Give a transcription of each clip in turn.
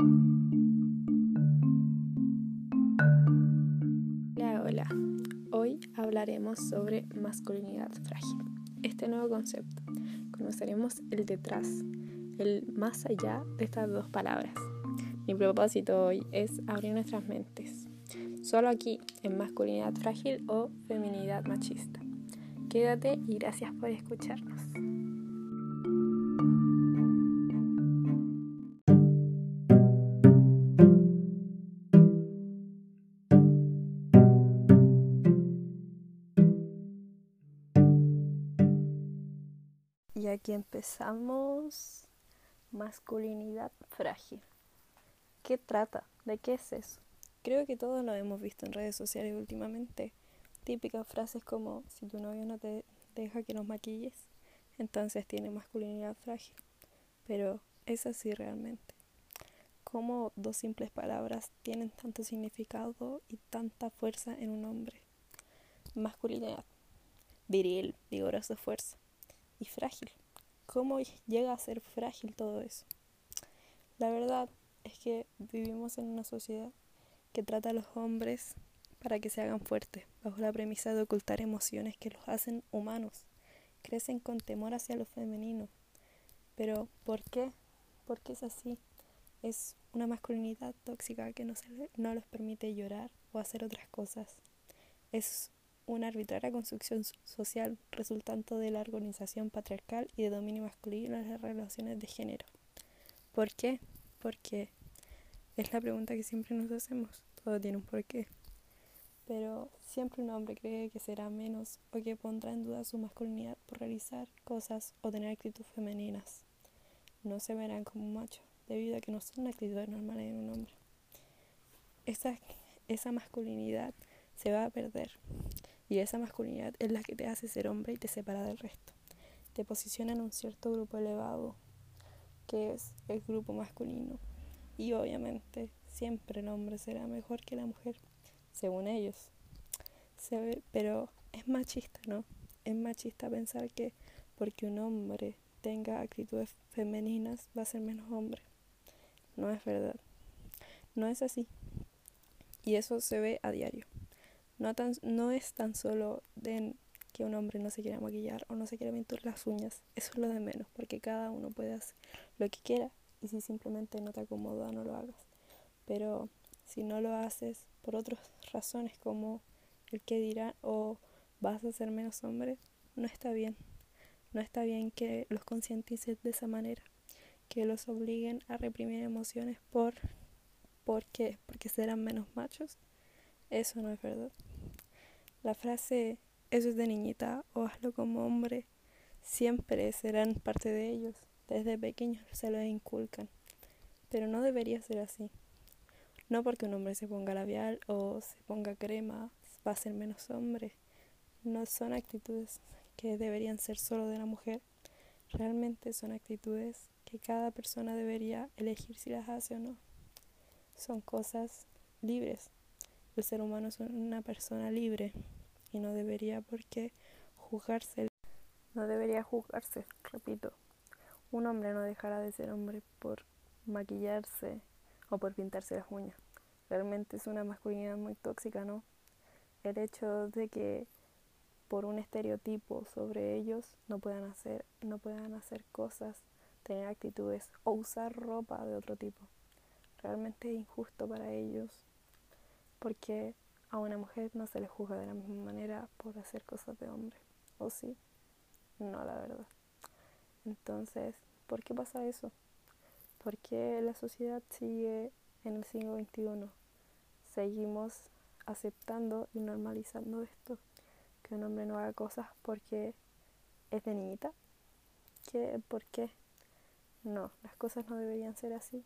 Hola, hola. Hoy hablaremos sobre masculinidad frágil. Este nuevo concepto. Conoceremos el detrás, el más allá de estas dos palabras. Mi propósito hoy es abrir nuestras mentes. Solo aquí, en masculinidad frágil o feminidad machista. Quédate y gracias por escucharnos. Aquí empezamos. Masculinidad frágil. ¿Qué trata? ¿De qué es eso? Creo que todos lo hemos visto en redes sociales últimamente. Típicas frases como si tu novio no te deja que nos maquilles, entonces tiene masculinidad frágil. Pero es así realmente. ¿Cómo dos simples palabras tienen tanto significado y tanta fuerza en un hombre? Masculinidad. Viril, vigoroso, fuerza y frágil. ¿Cómo llega a ser frágil todo eso? La verdad es que vivimos en una sociedad que trata a los hombres para que se hagan fuertes, bajo la premisa de ocultar emociones que los hacen humanos. Crecen con temor hacia lo femenino. Pero ¿por qué? ¿Por qué es así? Es una masculinidad tóxica que no, se no les permite llorar o hacer otras cosas. Es una arbitraria construcción social resultante de la organización patriarcal y de dominio masculino en las relaciones de género. ¿Por qué? Porque es la pregunta que siempre nos hacemos. Todo tiene un porqué. Pero siempre un hombre cree que será menos o que pondrá en duda su masculinidad por realizar cosas o tener actitudes femeninas. No se verán como macho, debido a que no son actitudes normales en un hombre. Esa, esa masculinidad se va a perder y esa masculinidad es la que te hace ser hombre y te separa del resto. Te posiciona en un cierto grupo elevado, que es el grupo masculino. Y obviamente siempre el hombre será mejor que la mujer, según ellos. Se ve, pero es machista, ¿no? Es machista pensar que porque un hombre tenga actitudes femeninas va a ser menos hombre. No es verdad. No es así. Y eso se ve a diario. No, tan, no es tan solo de que un hombre no se quiera maquillar o no se quiera pintar las uñas. Eso es lo de menos, porque cada uno puede hacer lo que quiera y si simplemente no te acomoda, no lo hagas. Pero si no lo haces por otras razones como el que dirá o vas a ser menos hombre, no está bien. No está bien que los concientices de esa manera, que los obliguen a reprimir emociones por ¿por qué? Porque serán menos machos. Eso no es verdad. La frase eso es de niñita o hazlo como hombre siempre serán parte de ellos. Desde pequeños se lo inculcan. Pero no debería ser así. No porque un hombre se ponga labial o se ponga crema va a ser menos hombre. No son actitudes que deberían ser solo de la mujer. Realmente son actitudes que cada persona debería elegir si las hace o no. Son cosas libres el ser humano es una persona libre y no debería por qué juzgarse. No debería juzgarse, repito. Un hombre no dejará de ser hombre por maquillarse o por pintarse las uñas. Realmente es una masculinidad muy tóxica, ¿no? El hecho de que por un estereotipo sobre ellos no puedan hacer, no puedan hacer cosas, tener actitudes o usar ropa de otro tipo. Realmente es injusto para ellos porque a una mujer no se le juzga de la misma manera por hacer cosas de hombre. ¿O sí? No, la verdad. Entonces, ¿por qué pasa eso? ¿Por qué la sociedad sigue en el siglo XXI? Seguimos aceptando y normalizando esto, que un hombre no haga cosas porque es de niñita. ¿Qué? ¿Por qué? No, las cosas no deberían ser así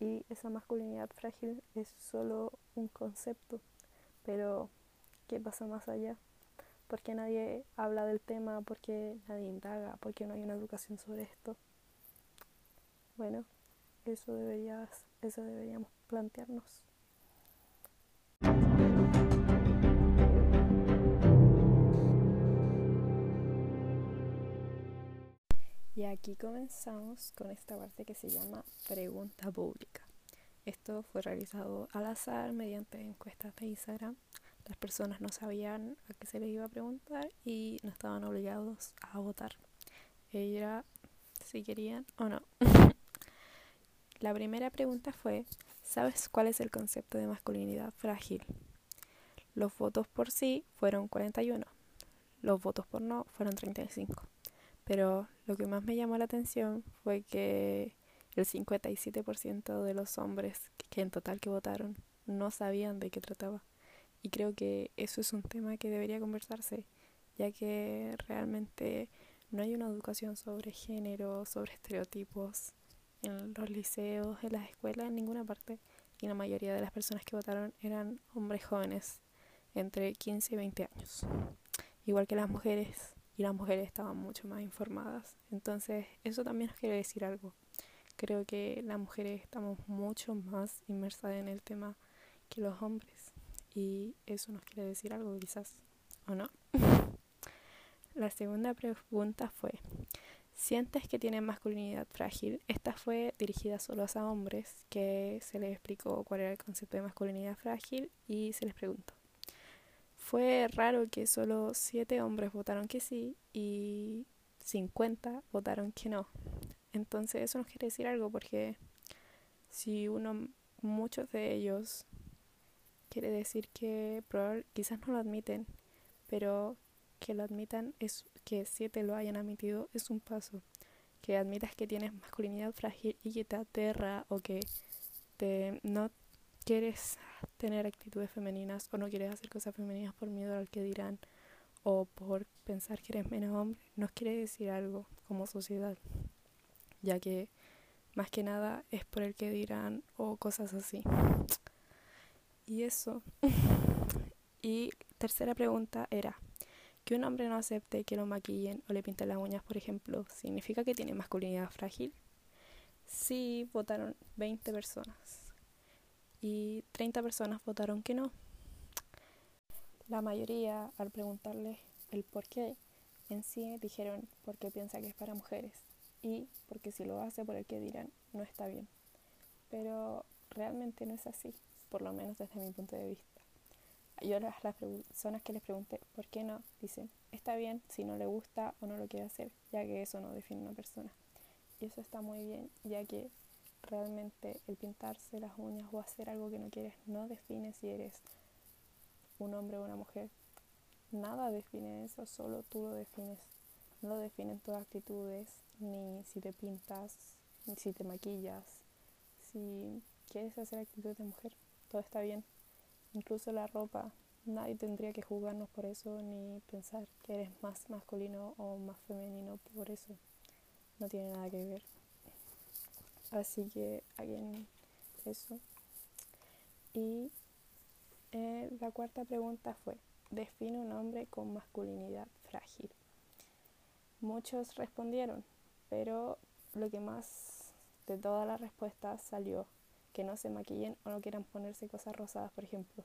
y esa masculinidad frágil es solo un concepto, pero ¿qué pasa más allá? ¿Por qué nadie habla del tema? ¿Por qué nadie indaga? ¿Por qué no hay una educación sobre esto? Bueno, eso, debería, eso deberíamos plantearnos. Y aquí comenzamos con esta parte que se llama pregunta pública. Esto fue realizado al azar mediante encuestas de Instagram. Las personas no sabían a qué se les iba a preguntar y no estaban obligados a votar. Era si querían o no. La primera pregunta fue, ¿sabes cuál es el concepto de masculinidad frágil? Los votos por sí fueron 41, los votos por no fueron 35. Pero lo que más me llamó la atención fue que el 57% de los hombres que en total que votaron no sabían de qué trataba. Y creo que eso es un tema que debería conversarse, ya que realmente no hay una educación sobre género, sobre estereotipos en los liceos, en las escuelas, en ninguna parte. Y la mayoría de las personas que votaron eran hombres jóvenes, entre 15 y 20 años. Igual que las mujeres, y las mujeres estaban mucho más informadas. Entonces, eso también nos quiere decir algo. Creo que las mujeres estamos mucho más inmersas en el tema que los hombres. Y eso nos quiere decir algo, quizás, ¿o no? La segunda pregunta fue, ¿sientes que tienes masculinidad frágil? Esta fue dirigida solo a hombres, que se les explicó cuál era el concepto de masculinidad frágil y se les preguntó. Fue raro que solo 7 hombres votaron que sí y 50 votaron que no. Entonces eso nos quiere decir algo porque si uno, muchos de ellos, quiere decir que quizás no lo admiten, pero que lo admitan es que siete lo hayan admitido es un paso. Que admitas que tienes masculinidad frágil y que te aterra o que te, no quieres tener actitudes femeninas o no quieres hacer cosas femeninas por miedo al que dirán o por pensar que eres menos hombre, nos quiere decir algo como sociedad, ya que más que nada es por el que dirán o cosas así. Y eso. y tercera pregunta era, que un hombre no acepte que lo maquillen o le pinten las uñas, por ejemplo, ¿significa que tiene masculinidad frágil? Sí, votaron 20 personas y 30 personas votaron que no. La mayoría, al preguntarle el por qué, en sí dijeron porque piensa que es para mujeres y porque si lo hace por el que dirán no está bien. Pero realmente no es así, por lo menos desde mi punto de vista. Yo a las personas que les pregunté por qué no, dicen, está bien si no le gusta o no lo quiere hacer, ya que eso no define una persona. Y eso está muy bien, ya que realmente el pintarse las uñas o hacer algo que no quieres no define si eres un hombre o una mujer. Nada define eso, solo tú lo defines. No definen tus actitudes, ni si te pintas, ni si te maquillas. Si quieres hacer actitudes de mujer, todo está bien incluso la ropa. Nadie tendría que juzgarnos por eso ni pensar que eres más masculino o más femenino por eso. No tiene nada que ver. Así que alguien eso. Y eh, la cuarta pregunta fue, define un hombre con masculinidad frágil. Muchos respondieron, pero lo que más de todas las respuestas salió que no se maquillen o no quieran ponerse cosas rosadas, por ejemplo.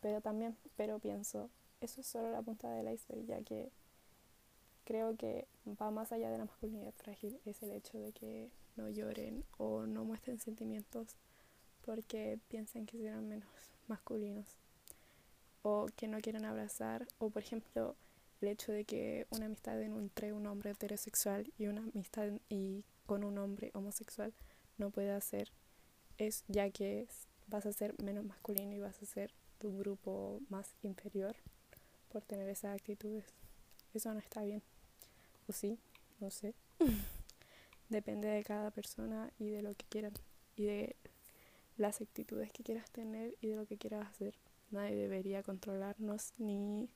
Pero también, pero pienso, eso es solo la punta del iceberg, ya que creo que va más allá de la masculinidad frágil, es el hecho de que no lloren o no muestren sentimientos porque piensan que serán menos masculinos o que no quieren abrazar o por ejemplo el hecho de que una amistad entre un hombre heterosexual y una amistad y con un hombre homosexual no puede hacer es ya que vas a ser menos masculino y vas a ser tu grupo más inferior por tener esas actitudes. Eso no está bien. ¿O sí? No sé. Depende de cada persona y de lo que quieran y de las actitudes que quieras tener y de lo que quieras hacer. Nadie debería controlarnos ni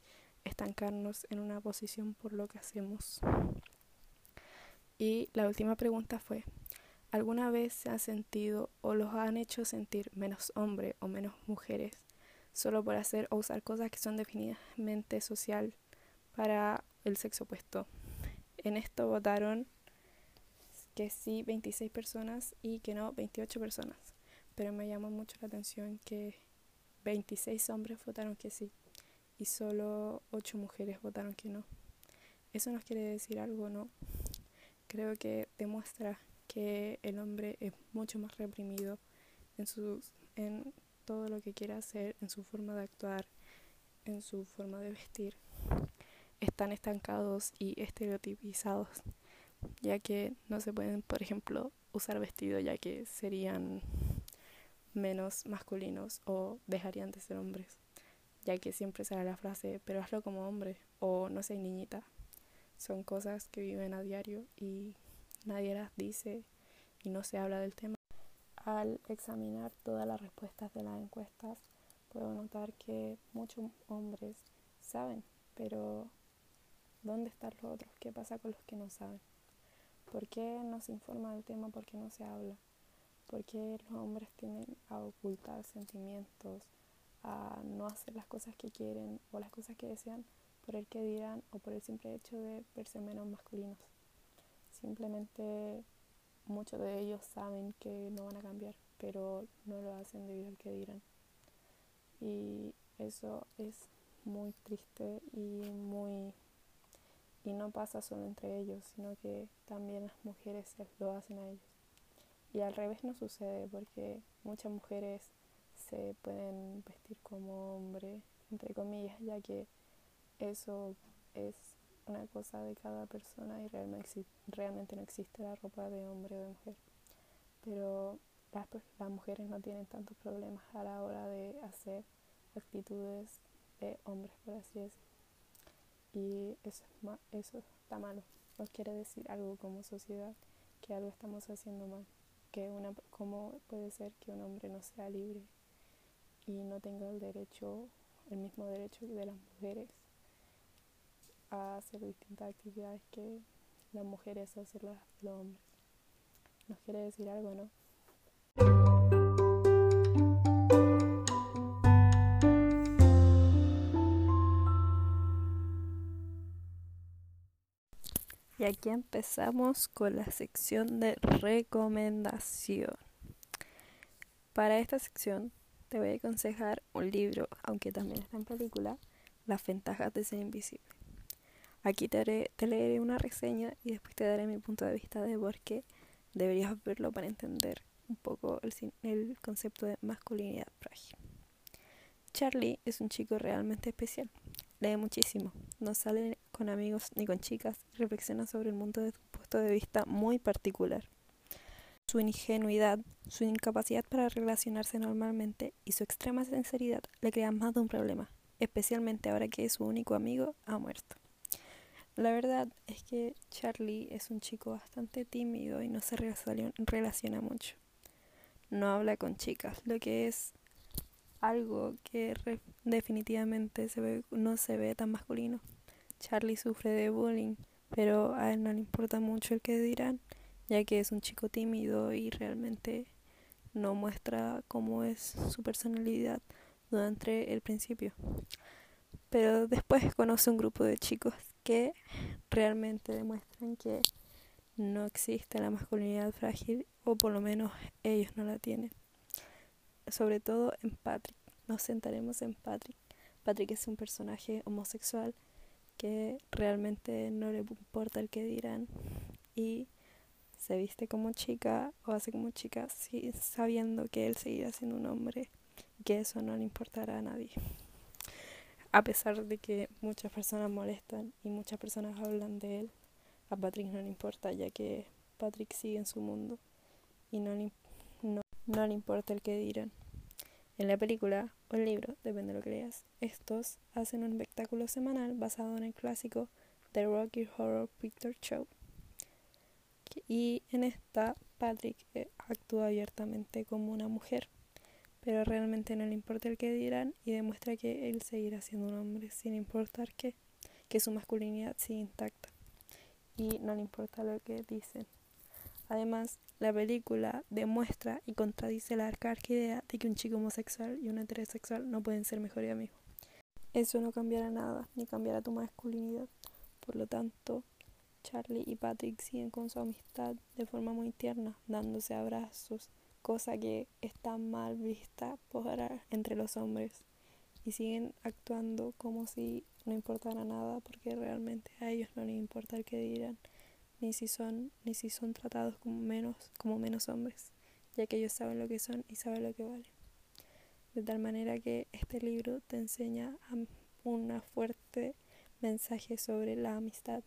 estancarnos en una posición por lo que hacemos. Y la última pregunta fue, ¿Alguna vez se han sentido o los han hecho sentir menos hombre o menos mujeres solo por hacer o usar cosas que son definitivamente social para el sexo opuesto? En esto votaron que sí 26 personas y que no 28 personas. Pero me llamó mucho la atención que 26 hombres votaron que sí y solo 8 mujeres votaron que no. Eso nos quiere decir algo, ¿no? Creo que demuestra que el hombre es mucho más reprimido en, sus, en todo lo que quiere hacer, en su forma de actuar, en su forma de vestir, están estancados y estereotipizados, ya que no se pueden, por ejemplo, usar vestido, ya que serían menos masculinos o dejarían de ser hombres, ya que siempre será la frase, pero hazlo como hombre o no sé, niñita. Son cosas que viven a diario y nadie las dice y no se habla del tema. Al examinar todas las respuestas de las encuestas, puedo notar que muchos hombres saben, pero ¿dónde están los otros? ¿Qué pasa con los que no saben? ¿Por qué no se informa del tema? ¿Por qué no se habla? ¿Por qué los hombres tienden a ocultar sentimientos, a no hacer las cosas que quieren o las cosas que desean por el que dirán o por el simple hecho de verse menos masculinos? Simplemente muchos de ellos saben que no van a cambiar, pero no lo hacen debido al que dirán. Y eso es muy triste y muy y no pasa solo entre ellos, sino que también las mujeres lo hacen a ellos. Y al revés no sucede porque muchas mujeres se pueden vestir como hombre, entre comillas, ya que eso es una cosa de cada persona y realmente, no existe la ropa de hombre o de mujer. Pero las, las mujeres no tienen tantos problemas a la hora de hacer actitudes de hombres, por así decirlo. Y eso, es eso está malo. Nos quiere decir algo como sociedad, que algo estamos haciendo mal. Que una, ¿Cómo puede ser que un hombre no sea libre y no tenga el derecho, el mismo derecho de las mujeres a hacer distintas actividades que las mujeres hacen los hombres? Nos quiere decir algo, ¿no? Y aquí empezamos con la sección de recomendación. Para esta sección te voy a aconsejar un libro, aunque también está en película, Las ventajas de ser invisible. Aquí te, leeré una reseña y después te daré mi punto de vista de por qué deberías verlo para entender un poco el, el concepto de masculinidad frágil. Charlie es un chico realmente especial. Lee muchísimo, no sale con amigos ni con chicas reflexiona sobre el mundo desde un punto de vista muy particular. Su ingenuidad, su incapacidad para relacionarse normalmente y su extrema sinceridad le crean más de un problema, especialmente ahora que su único amigo ha muerto. La verdad es que Charlie es un chico bastante tímido y no se relaciona mucho. No habla con chicas, lo que es algo que definitivamente no se ve tan masculino. Charlie sufre de bullying, pero a él no le importa mucho el que dirán, ya que es un chico tímido y realmente no muestra cómo es su personalidad durante el principio. Pero después conoce un grupo de chicos que realmente demuestran que no existe la masculinidad frágil o por lo menos ellos no la tienen sobre todo en Patrick. Nos sentaremos en Patrick. Patrick es un personaje homosexual que realmente no le importa el que dirán y se viste como chica o hace como chica sabiendo que él seguirá siendo un hombre y que eso no le importará a nadie. A pesar de que muchas personas molestan y muchas personas hablan de él, a Patrick no le importa ya que Patrick sigue en su mundo y no le, no, no le importa el que dirán. En la película o el libro, depende de lo que leas, estos hacen un espectáculo semanal basado en el clásico The Rocky Horror Picture Show. Y en esta, Patrick eh, actúa abiertamente como una mujer, pero realmente no le importa el que dirán y demuestra que él seguirá siendo un hombre sin importar que, que su masculinidad sigue intacta. Y no le importa lo que dicen. Además, la película demuestra y contradice la arcaica idea de que un chico homosexual y un heterosexual no pueden ser mejores amigos. Eso no cambiará nada, ni cambiará tu masculinidad. Por lo tanto, Charlie y Patrick siguen con su amistad de forma muy tierna, dándose abrazos, cosa que está mal vista por entre los hombres, y siguen actuando como si no importara nada, porque realmente a ellos no les importa el que dirán ni si son, ni si son tratados como menos, como menos hombres, ya que ellos saben lo que son y saben lo que valen. De tal manera que este libro te enseña un fuerte mensaje sobre la amistad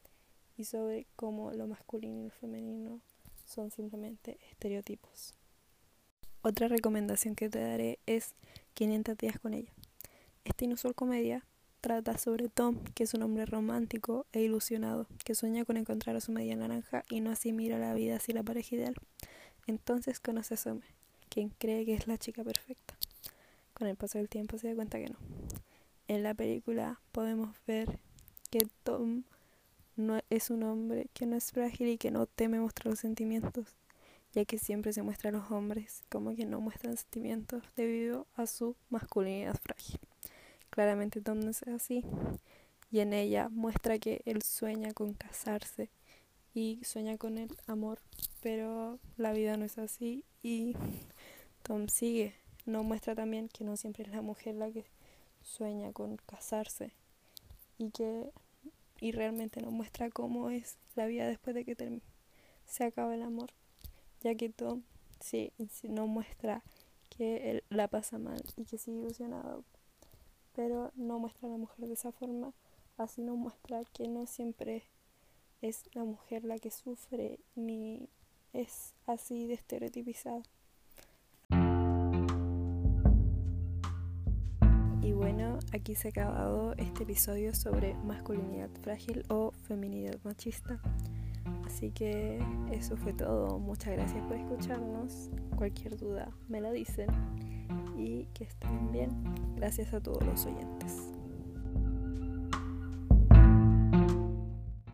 y sobre cómo lo masculino y lo femenino son simplemente estereotipos. Otra recomendación que te daré es 500 días con ella. Esta inusual comedia trata sobre Tom, que es un hombre romántico e ilusionado, que sueña con encontrar a su media naranja y no así mira la vida así la pareja ideal. Entonces conoce a Summer, quien cree que es la chica perfecta. Con el paso del tiempo se da cuenta que no. En la película podemos ver que Tom no es un hombre que no es frágil y que no teme mostrar los sentimientos, ya que siempre se muestra a los hombres como que no muestran sentimientos debido a su masculinidad frágil. Claramente Tom no es así y en ella muestra que él sueña con casarse y sueña con el amor, pero la vida no es así y Tom sigue. No muestra también que no siempre es la mujer la que sueña con casarse y que y realmente no muestra cómo es la vida después de que se acaba el amor, ya que Tom sí, no muestra que él la pasa mal y que sigue ilusionado pero no muestra a la mujer de esa forma, así no muestra que no siempre es la mujer la que sufre ni es así de estereotipizada. Aquí se ha acabado este episodio sobre masculinidad frágil o feminidad machista. Así que eso fue todo. Muchas gracias por escucharnos. Cualquier duda me la dicen y que estén bien. Gracias a todos los oyentes.